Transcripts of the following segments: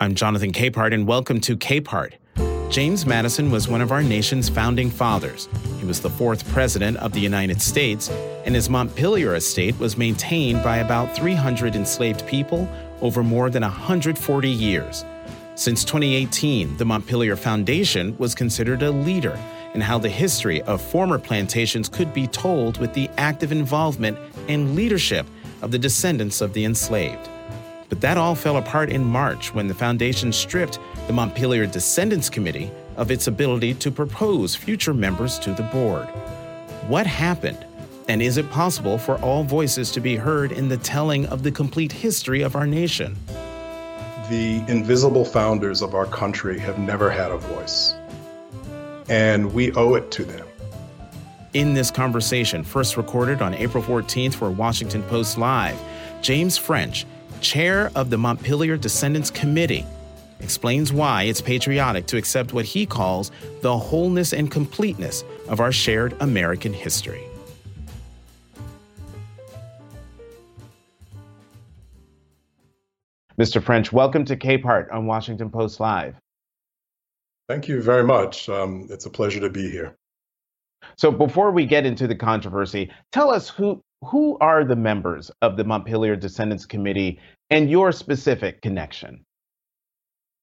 I'm Jonathan Capehart, and welcome to Capehart. James Madison was one of our nation's founding fathers. He was the fourth president of the United States, and his Montpelier estate was maintained by about 300 enslaved people over more than 140 years. Since 2018, the Montpelier Foundation was considered a leader in how the history of former plantations could be told with the active involvement and leadership of the descendants of the enslaved. But that all fell apart in March when the foundation stripped the Montpelier Descendants Committee of its ability to propose future members to the board. What happened? And is it possible for all voices to be heard in the telling of the complete history of our nation? The invisible founders of our country have never had a voice, and we owe it to them. In this conversation, first recorded on April 14th for Washington Post Live, James French chair of the Montpelier Descendants Committee, explains why it's patriotic to accept what he calls the wholeness and completeness of our shared American history. Mr. French, welcome to Capehart on Washington Post Live. Thank you very much. Um, it's a pleasure to be here. So, before we get into the controversy, tell us who who are the members of the Montpelier Descendants Committee and your specific connection?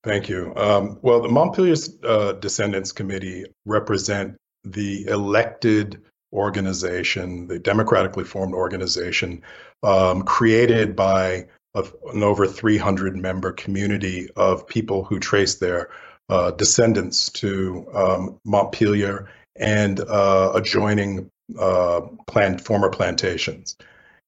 Thank you. Um, well, the Montpelier uh, Descendants Committee represent the elected organization, the democratically formed organization um, created by a, an over 300 member community of people who trace their uh, descendants to um, Montpelier and uh, adjoining uh, plant, former plantations.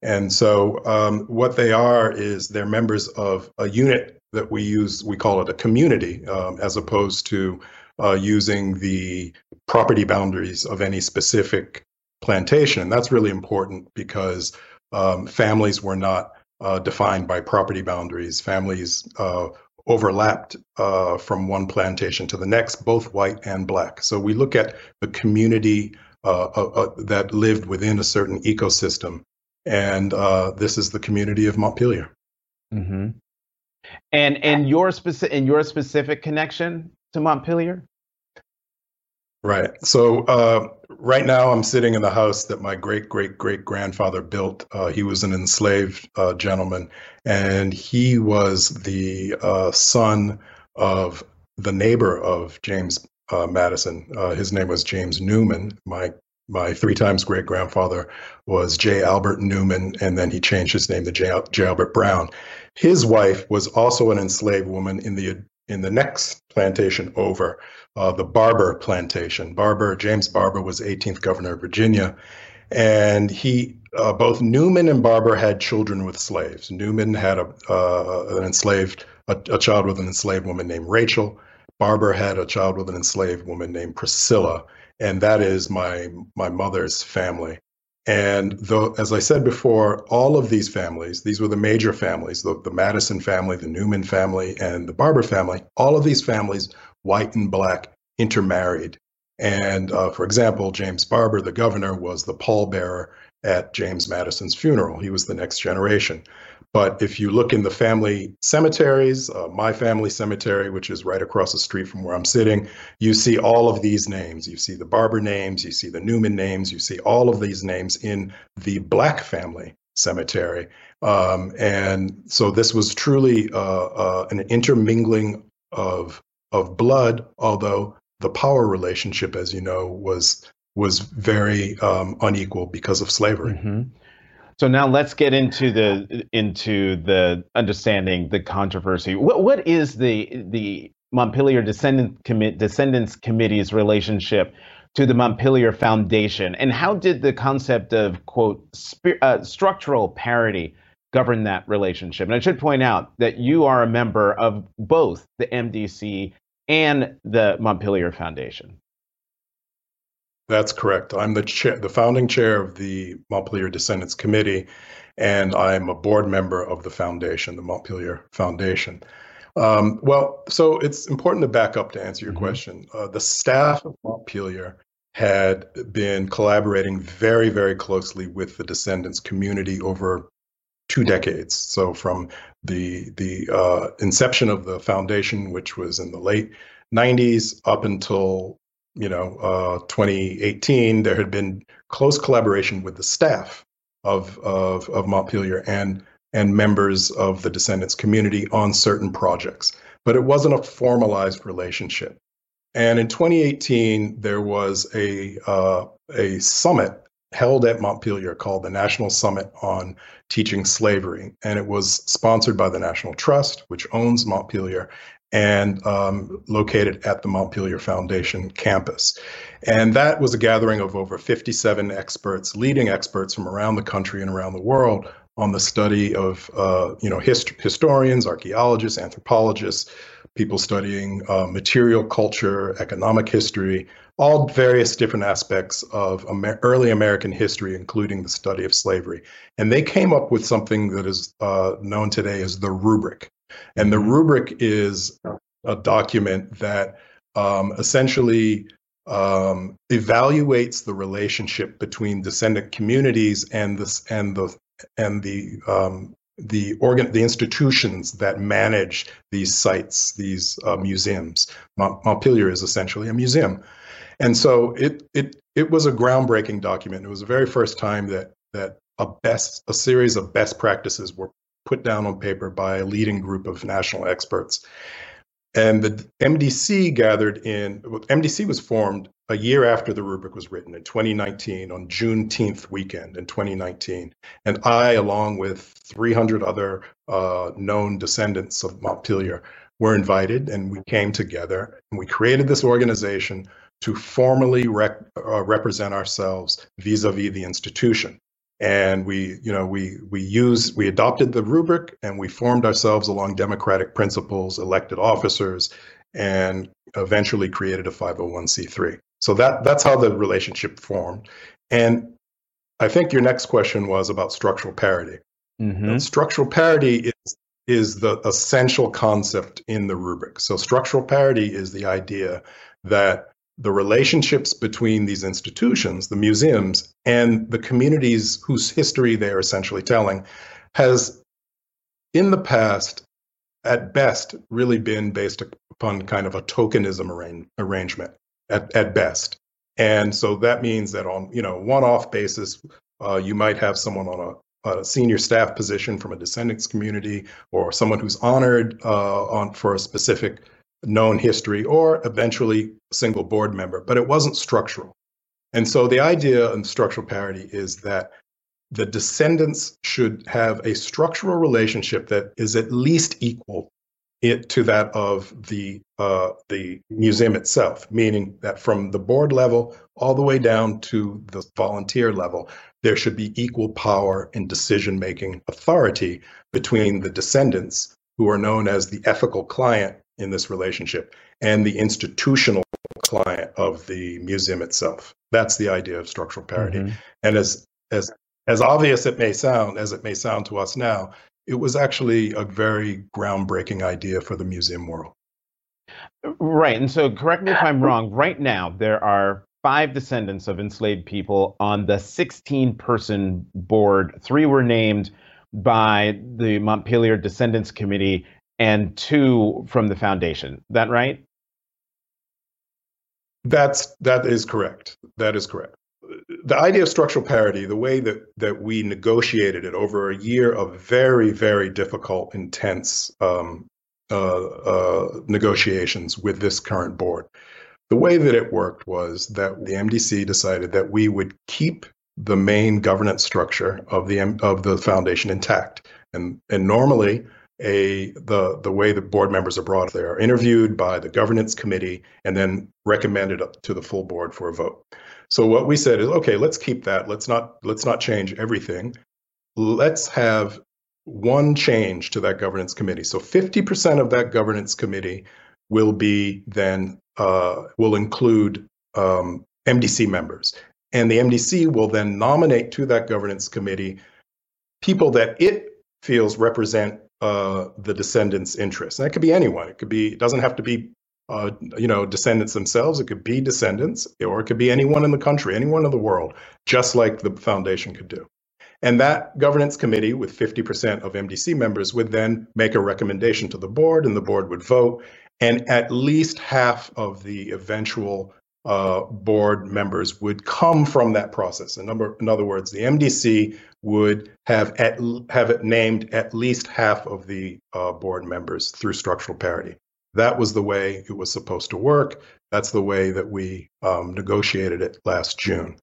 And so, um, what they are is they're members of a unit that we use, we call it a community, um, as opposed to uh, using the property boundaries of any specific plantation. And that's really important because um, families were not uh, defined by property boundaries. Families uh, overlapped uh, from one plantation to the next, both white and black. So we look at the community that lived within a certain ecosystem. And this is the community of Montpelier. Mm-hmm. And and your specific and your specific connection to Montpelier. Right. So uh, right now, I'm sitting in the house that my great great great grandfather built. Uh, he was an enslaved uh, gentleman, and he was the son of the neighbor of James uh, Madison. Uh, his name was James Newman. My my three times great grandfather was J. Albert Newman, and then he changed his name to J. J. Albert Brown. His wife was also an enslaved woman in the in the next plantation over, uh, the Barbour plantation. Barbour James Barbour was 18th governor of Virginia, and he uh, both Newman and Barbour had children with slaves. Newman had a uh, an enslaved a, a child with an enslaved woman named Rachel. Barbour had a child with an enslaved woman named Priscilla, and that is my my mother's family. And though, as I said before, all of these families, these were the major families, the, the Madison family, the Newman family, and the Barbour family, all of these families, white and black, intermarried. And uh, for example, James Barbour, the governor, was the pallbearer at James Madison's funeral. He was the next generation. But if you look in the family cemeteries, uh, my family cemetery, which is right across the street from where I'm sitting, you see all of these names. You see the Barbour names, you see the Newman names, you see all of these names in the Black family cemetery. Um, and so this was truly uh, uh, an intermingling of of blood, although the power relationship, as you know, was was very um, unequal because of slavery. Mm-hmm. So now let's get into the into the understanding the controversy. What what is the the Montpelier Descendant Commi- Descendants Committee's relationship to the Montpelier Foundation, and how did the concept of quote sp- uh, structural parity govern that relationship? And I should point out that you are a member of both the MDC and the Montpelier Foundation. That's correct. I'm the chair, the founding chair of the Montpelier Descendants Committee, and I'm a board member of the foundation, the Montpelier Foundation. Um, well, so it's important to back up to answer your mm-hmm. question. Uh, the staff of Montpelier had been collaborating very, very closely with the descendants community over two decades. So from the the uh, inception of the foundation, which was in the late 90s, up until you know uh, 2018, there had been close collaboration with the staff of of, of Montpelier and and members of the descendants community on certain projects, but it wasn't a formalized relationship. And in 2018, there was a uh, a summit held at Montpelier called the National Summit on Teaching Slavery. And it was sponsored by the National Trust, which owns Montpelier and um, located at the Montpelier Foundation campus. And that was a gathering of over 57 experts, leading experts from around the country and around the world on the study of, uh, you know, hist- historians, archaeologists, anthropologists, people studying uh, material culture, economic history, all various different aspects of Amer- early American history, including the study of slavery. And they came up with something that is uh, known today as the rubric. And the rubric is a document that um, essentially um, evaluates the relationship between descendant communities and this and the and the um, the organ the institutions that manage these sites, these uh, museums. Montpelier is essentially a museum, and so it it it was a groundbreaking document. It was the very first time that that a best a series of best practices were put down on paper by a leading group of national experts. And the MDC gathered in MDC was formed a year after the rubric was written in 2019 on Juneteenth weekend in 2019. And I, along with 300 other uh, known descendants of Montpelier, were invited and we came together and we created this organization to formally rec- uh, represent ourselves vis-a-vis the institution and we you know we we use we adopted the rubric and we formed ourselves along democratic principles elected officers and eventually created a 501c3 so that that's how the relationship formed. And i think your next question was about structural parity. Mm-hmm. structural parity is is the essential concept in the rubric. So structural parity is the idea that the relationships between these institutions, the museums, and the communities whose history they are essentially telling has, in the past, at best, really been based upon kind of a tokenism arrange, arrangement at, at best. And so that means that on you know one-off basis, uh, you might have someone on a, a, senior staff position from a descendants community or someone who's honored uh, on for a specific known history or eventually a single board member, but it wasn't structural. And so the idea in structural parity is that the descendants should have a structural relationship that is at least equal it to that of the uh, the museum itself, meaning that from the board level all the way down to the volunteer level, there should be equal power and decision making authority between the descendants, who are known as the ethical client in this relationship and the institutional client of the museum itself. That's the idea of structural parity. Mm-hmm. And as as as obvious it may sound, as it may sound to us now, it was actually a very groundbreaking idea for the museum world. Right. And so correct me if I'm wrong. Right now there are five descendants of enslaved people on the 16 person board. Three were named by the Montpelier Descendants Committee and two from the foundation. That right? That's that is correct. That is correct. The idea of structural parity, the way that that we negotiated it over a year of very very difficult, intense um, uh, uh, negotiations with this current board. The way that it worked was that the MDC decided that we would keep the main governance structure of the of the foundation intact, and and normally a the the way the board members are brought they are interviewed by the governance committee and then recommended up to the full board for a vote. So what we said is okay let's keep that. Let's not let's not change everything. Let's have one change to that governance committee. So 50% of that governance committee will be then uh, will include um, mdc members. And the mdc will then nominate to that governance committee people that it feels represent uh, the descendants' interests. And that could be anyone. It could be. It doesn't have to be. Uh, you know, descendants themselves. It could be descendants, or it could be anyone in the country, anyone in the world, just like the foundation could do. And that governance committee, with 50% of MDC members, would then make a recommendation to the board, and the board would vote. And at least half of the eventual uh, board members would come from that process. In, number, in other words, the MDC would have at, have it named at least half of the uh, board members through structural parity. That was the way it was supposed to work. That's the way that we um, negotiated it last June.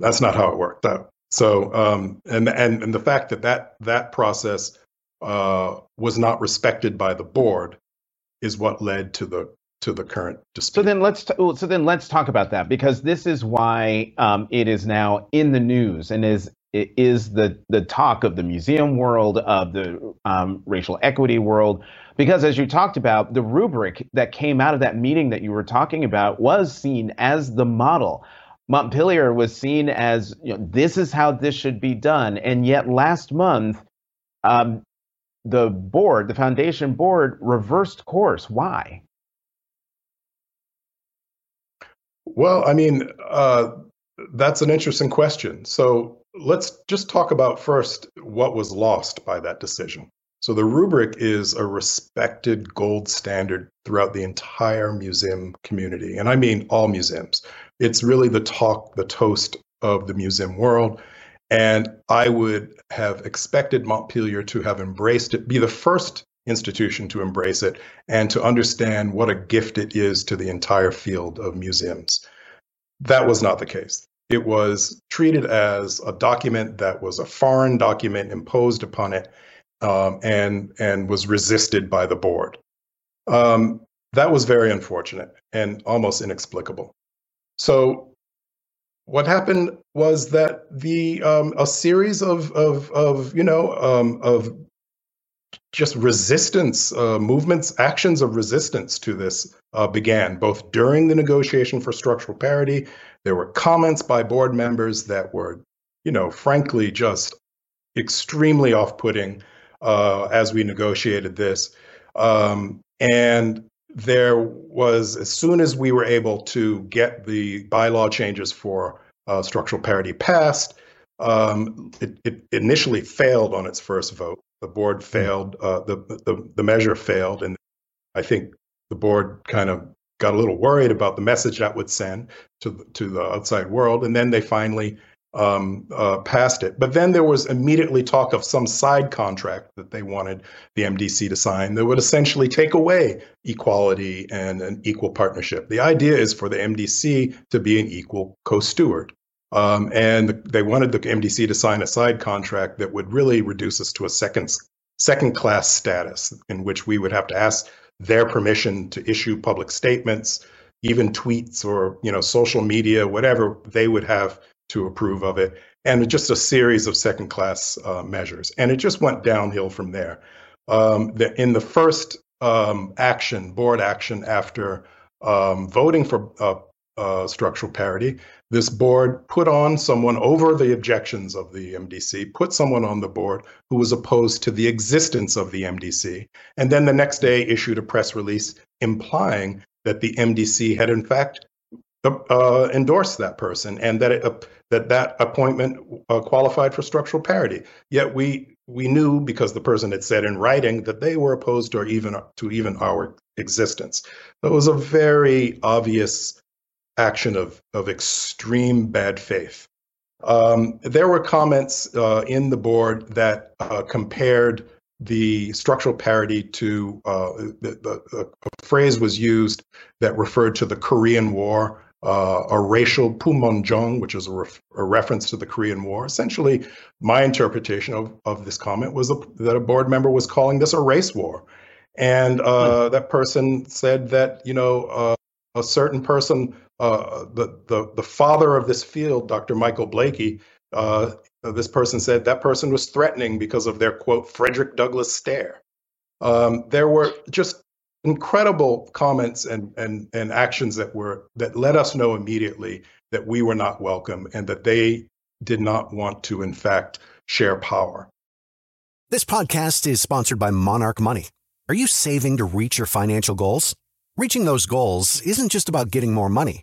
That's not how it worked out. So, um, and and and the fact that that that process uh, was not respected by the board is what led to the to the current dispute. So then let's t- so then let's talk about that because this is why um, it is now in the news and is is the the talk of the museum world of the um, racial equity world because as you talked about the rubric that came out of that meeting that you were talking about was seen as the model. Montpelier was seen as you know, this is how this should be done and yet last month um, the board the foundation board reversed course. Why well i mean uh, that's an interesting question so let's just talk about first what was lost by that decision. So, the rubric is a respected gold standard throughout the entire museum community. And I mean all museums. It's really the talk, the toast of the museum world. And I would have expected Montpelier to have embraced it, be the first institution to embrace it, and to understand what a gift it is to the entire field of museums. That was not the case. It was treated as a document that was a foreign document imposed upon it um, and, and was resisted by the board. Um, that was very unfortunate and almost inexplicable. So, what happened was that the um, a series of of of you know um, of just resistance uh, movements, actions of resistance to this uh, began both during the negotiation for structural parity. There were comments by board members that were, you know, frankly, just extremely off-putting uh, as we negotiated this. Um, and there was, as soon as we were able to get the bylaw changes for uh, structural parity passed, um, it, it, initially failed on its first vote. The board hmm. failed, uh, the, the, the measure failed, and I think the board kind of got a little worried about the message that would send to the, to the outside world, and then they finally um, uh, passed it. But then there was immediately talk of some side contract that they wanted the MDC to sign that would essentially take away equality and an equal partnership. The idea is for the MDC to be an equal co-steward. Um, and they wanted the MDC to sign a side contract that would really reduce us to a second second class status in which we would have to ask their permission to issue public statements, even tweets or you know social media, whatever they would have to approve of it, and just a series of second class uh, measures. And it just went downhill from there. Um, the, in the first um, action, board action after um, voting for uh, uh, structural parity, this board put on someone over the objections of the MDC, put someone on the board who was opposed to the existence of the MDC, and then the next day issued a press release implying that the MDC had in fact uh, endorsed that person and that it, uh, that that appointment uh, qualified for structural parity. Yet we we knew because the person had said in writing that they were opposed to even to even our existence. It was a very obvious action of, of extreme bad faith. Um, there were comments uh, in the board that uh, compared the structural parity to uh, the, the, a phrase was used that referred to the Korean War, uh, a racial Panmunjom, which is a, ref, a, reference to the Korean War. Essentially, my interpretation of, of this comment was a, that a board member was calling this a race war. And mm. that person said that, you know, uh, a certain person uh, the, the, the father of this field, Dr. Michael Blakey, uh, this person said that person was threatening because of their quote, Frederick Douglass stare. Um, there were just incredible comments and, and, and actions that were that let us know immediately that we were not welcome and that they did not want to, in fact, share power. This podcast is sponsored by Monarch Money. Are you saving to reach your financial goals? Reaching those goals isn't just about getting more money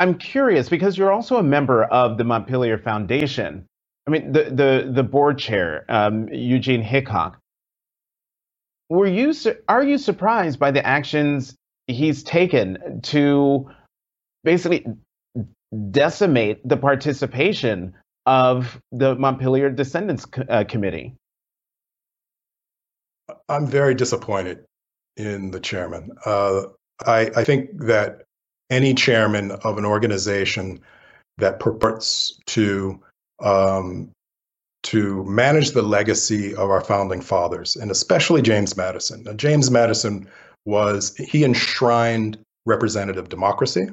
I'm curious because you're also a member of the Montpelier Foundation. I mean, the, the, the board chair, um, Eugene Hickok were you are you surprised by the actions he's taken to basically decimate the participation of the Montpelier Descendants uh, Committee? I'm very disappointed in the chairman. Uh, I, I think that any chairman of an organization that purports to um, to manage the legacy of our founding fathers, and especially James Madison. Now, James Madison was, he enshrined representative democracy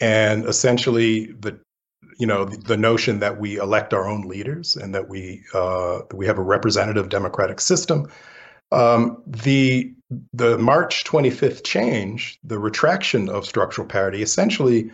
and essentially the you know the, the, notion that we elect our own leaders and that we uh, we have a representative democratic system. Um, the the March 25th change, the retraction of structural parity, essentially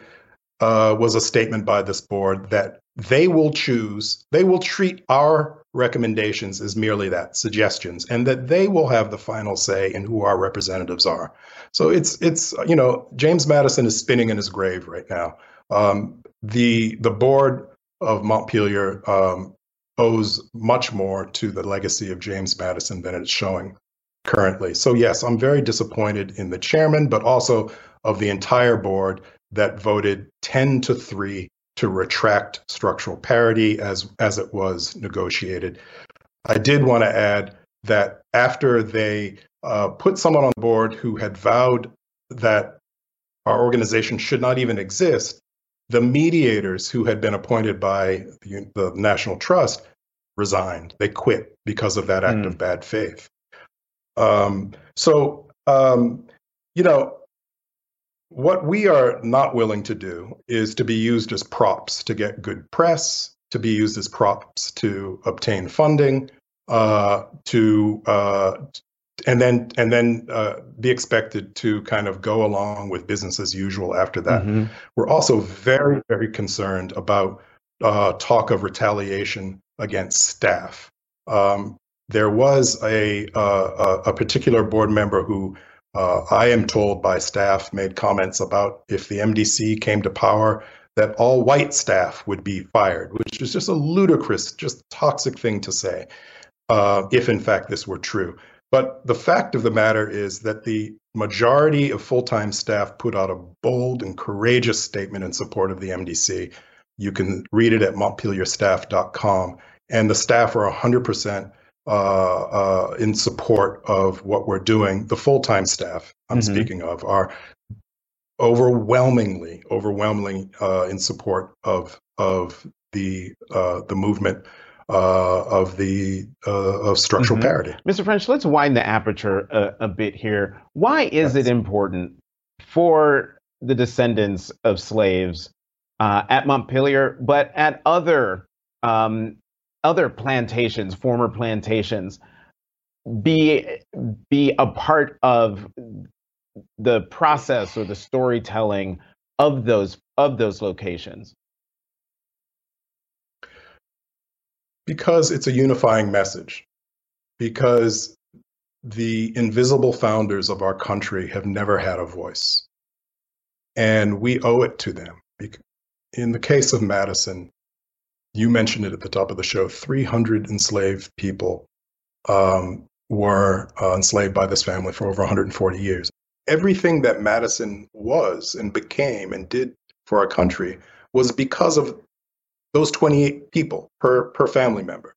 uh, was a statement by this board that they will choose, they will treat our recommendations as merely that suggestions, and that they will have the final say in who our representatives are. So it's it's you know James Madison is spinning in his grave right now. Um, the the board of Montpelier um, owes much more to the legacy of James Madison than it's showing currently. So yes, I'm very disappointed in the chairman, but also of the entire board that voted 10 to 3 to retract structural parity as as it was negotiated. I did want to add that after they uh, put someone on board who had vowed that our organization should not even exist, the mediators who had been appointed by the, the National Trust resigned. They quit because of that act mm. of bad faith. Um, so, um, you know, what we are not willing to do is to be used as props to get good press, to be used as props to obtain funding, uh, to uh, and then and then uh, be expected to kind of go along with business as usual after that. Mm-hmm. We're also very very concerned about uh, talk of retaliation against staff. Um, there was a, uh, a particular board member who uh, I am told by staff made comments about if the MDC came to power, that all white staff would be fired, which is just a ludicrous, just toxic thing to say, uh, if in fact this were true. But the fact of the matter is that the majority of full time staff put out a bold and courageous statement in support of the MDC. You can read it at montpelierstaff.com. And the staff are 100% uh, uh, in support of what we're doing. The full time staff I'm mm-hmm. speaking of are overwhelmingly, overwhelmingly uh, in support of of the uh, the movement uh, of the uh, of structural mm-hmm. parity. Mr. French, let's widen the aperture a, a bit here. Why is it important for the descendants of slaves at Montpelier, but at other um, other plantations, former plantations, be be a part of the process or the storytelling of those of those locations. Because it's a unifying message. Because the invisible founders of our country have never had a voice. And we owe it to them. In the case of madison you mentioned it at the top of the show 300 enslaved people um, were uh, enslaved by this family for over 140 years. Everything that Madison was and became and did for our country was because of those 28 people per, per family member.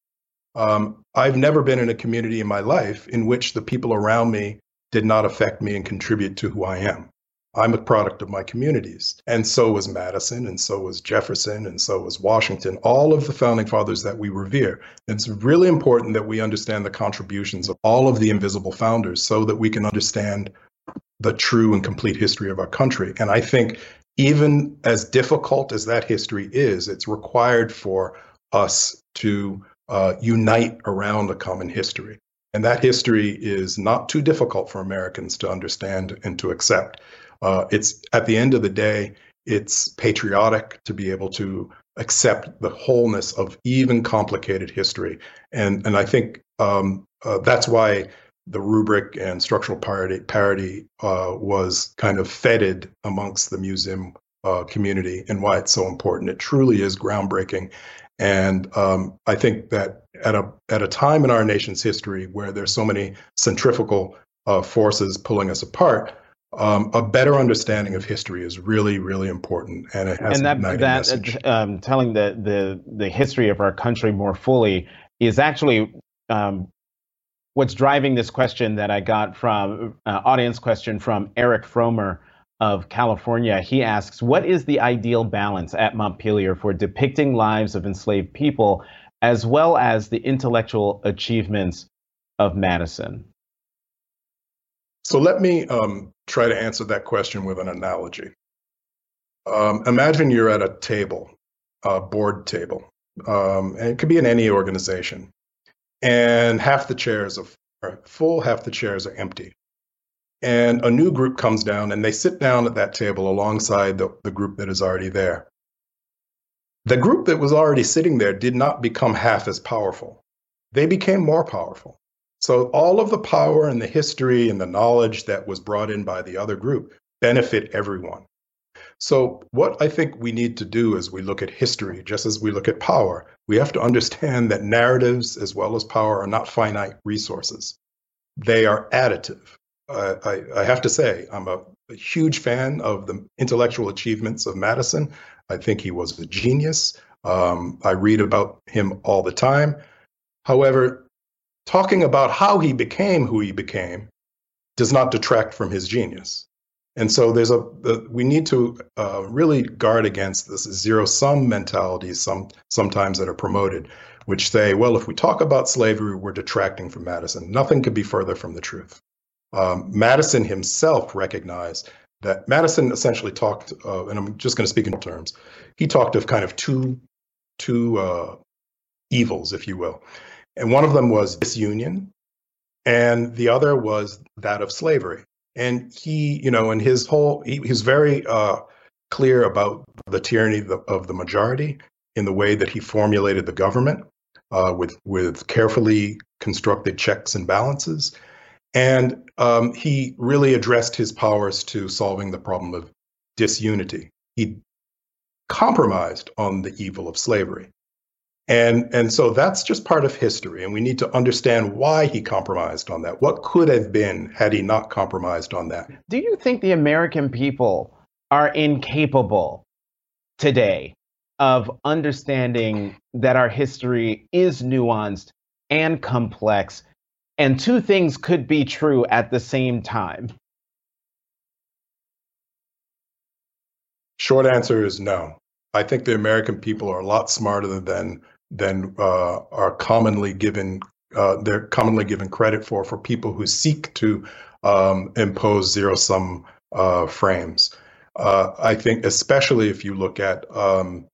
Um, I've never been in a community in my life in which the people around me did not affect me and contribute to who I am. I'm a product of my communities. And so was Madison, and so was Jefferson, and so was Washington, all of the founding fathers that we revere. It's really important that we understand the contributions of all of the invisible founders so that we can understand the true and complete history of our country. And I think even as difficult as that history is, it's required for us to uh, unite around a common history. And that history is not too difficult for Americans to understand and to accept. Uh, it's at the end of the day, it's patriotic to be able to accept the wholeness of even complicated history. And, and I think um, uh, that's why the rubric and structural parity, parity uh, was kind of feted amongst the museum uh, community and why it's so important. It truly is groundbreaking. And um, I think that at a at a time in our nation's history where there's so many centrifugal uh, forces pulling us apart, um, a better understanding of history is really, really important, and it has and that that um, telling the the the history of our country more fully is actually um, what's driving this question that I got from uh, audience question from Eric Fromer of California. He asks, "What is the ideal balance at Montpelier for depicting lives of enslaved people, as well as the intellectual achievements of Madison?" So let me um, try to answer that question with an analogy. Um, imagine you're at a table, a board table, um, and it could be in any organization, and half the chairs are full, half the chairs are empty. And a new group comes down and they sit down at that table alongside the, the group that is already there. The group that was already sitting there did not become half as powerful. They became more powerful. So all of the power and the history and the knowledge that was brought in by the other group benefit everyone. So what I think we need to do as we look at history, just as we look at power, we have to understand that narratives as well as power are not finite resources. They are additive. I, I, have to say, I'm a, a huge fan of the intellectual achievements of Madison. I think he was a genius. Um, I read about him all the time. However, talking about how he became who he became does not detract from his genius. And so there's a the, we need to uh, really guard against this zero sum mentality some sometimes that are promoted, which say, well, if we talk about slavery, we're detracting from Madison. Nothing could be further from the truth. Um, Madison himself recognized that Madison essentially talked, uh, and I'm just going to speak in terms. He talked of kind of two two uh, evils, if you will. And one of them was disunion, and the other was that of slavery. And he, you know, and his whole, he, he's very uh, clear about the tyranny of the, of the, majority in the way that he formulated the government uh, with, with carefully constructed checks and balances. And um, he really addressed his powers to solving the problem of disunity. He compromised on the evil of slavery. And, and so that's just part of history. And we need to understand why he compromised on that. What could have been had he not compromised on that? Do you think the American people are incapable today of understanding that our history is nuanced and complex, and two things could be true at the same time? Short answer is no. I think the American people are a lot smarter than than uh, are commonly given uh, they're commonly given credit for for people who seek to um, impose zero sum uh, frames. Uh, I think, especially if you look at um,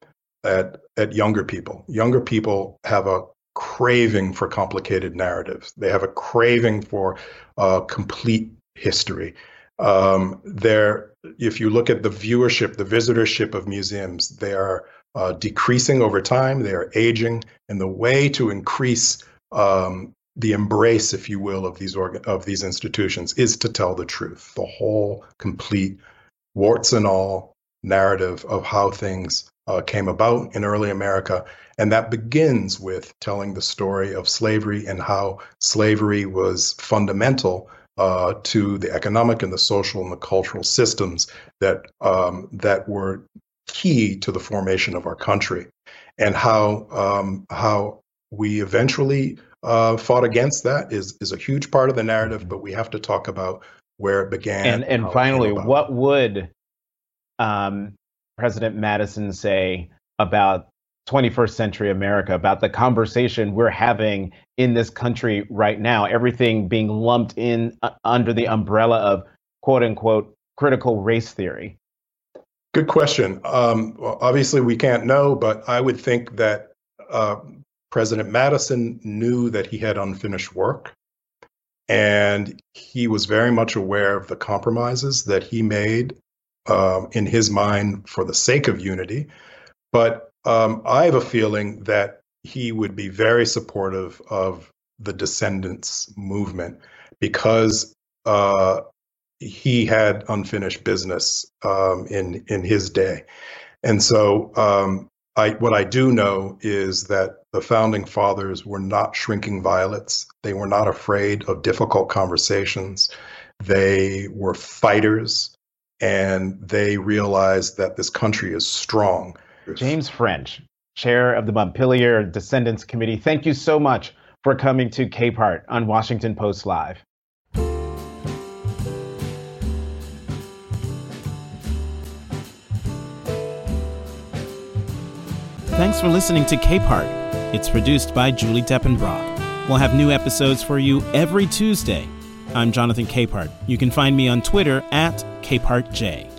at at younger people, younger people have a craving for complicated narratives. They have a craving for uh, complete history. Um, there, if you look at the viewership, the visitorship of museums, they are uh, decreasing over time. They are aging, and the way to increase um, the embrace, if you will, of these of these institutions is to tell the truth, the whole, complete, warts and all narrative of how things uh, came about in early America, and that begins with telling the story of slavery and how slavery was fundamental uh, to the economic and the social and the cultural systems that um, that were key to the formation of our country, and how um, how we eventually uh, fought against that is is a huge part of the narrative, but we have to talk about where it began. And and finally, what would um, President Madison say about 21st century America, about the conversation we're having in this country right now, everything being lumped in uh, under the umbrella of quote unquote critical race theory? Good question. Um, obviously, we can't know, but I would think that uh, President Madison knew that he had unfinished work. And he was very much aware of the compromises that he made um, in his mind for the sake of unity. But um, I have a feeling that he would be very supportive of the descendants movement because uh, he had unfinished business um, in in his day, and so um, I what I do know is that the founding fathers were not shrinking violets. They were not afraid of difficult conversations. They were fighters, and they realized that this country is strong. James French, chair of the Montpelier Descendants Committee. Thank you so much for coming to Capehart on Washington Post Live. Thanks for listening to Capehart. It's produced by Julie Deppenbrock. We'll have new episodes for you every Tuesday. I'm Jonathan Capehart. You can find me on Twitter at CapehartJ.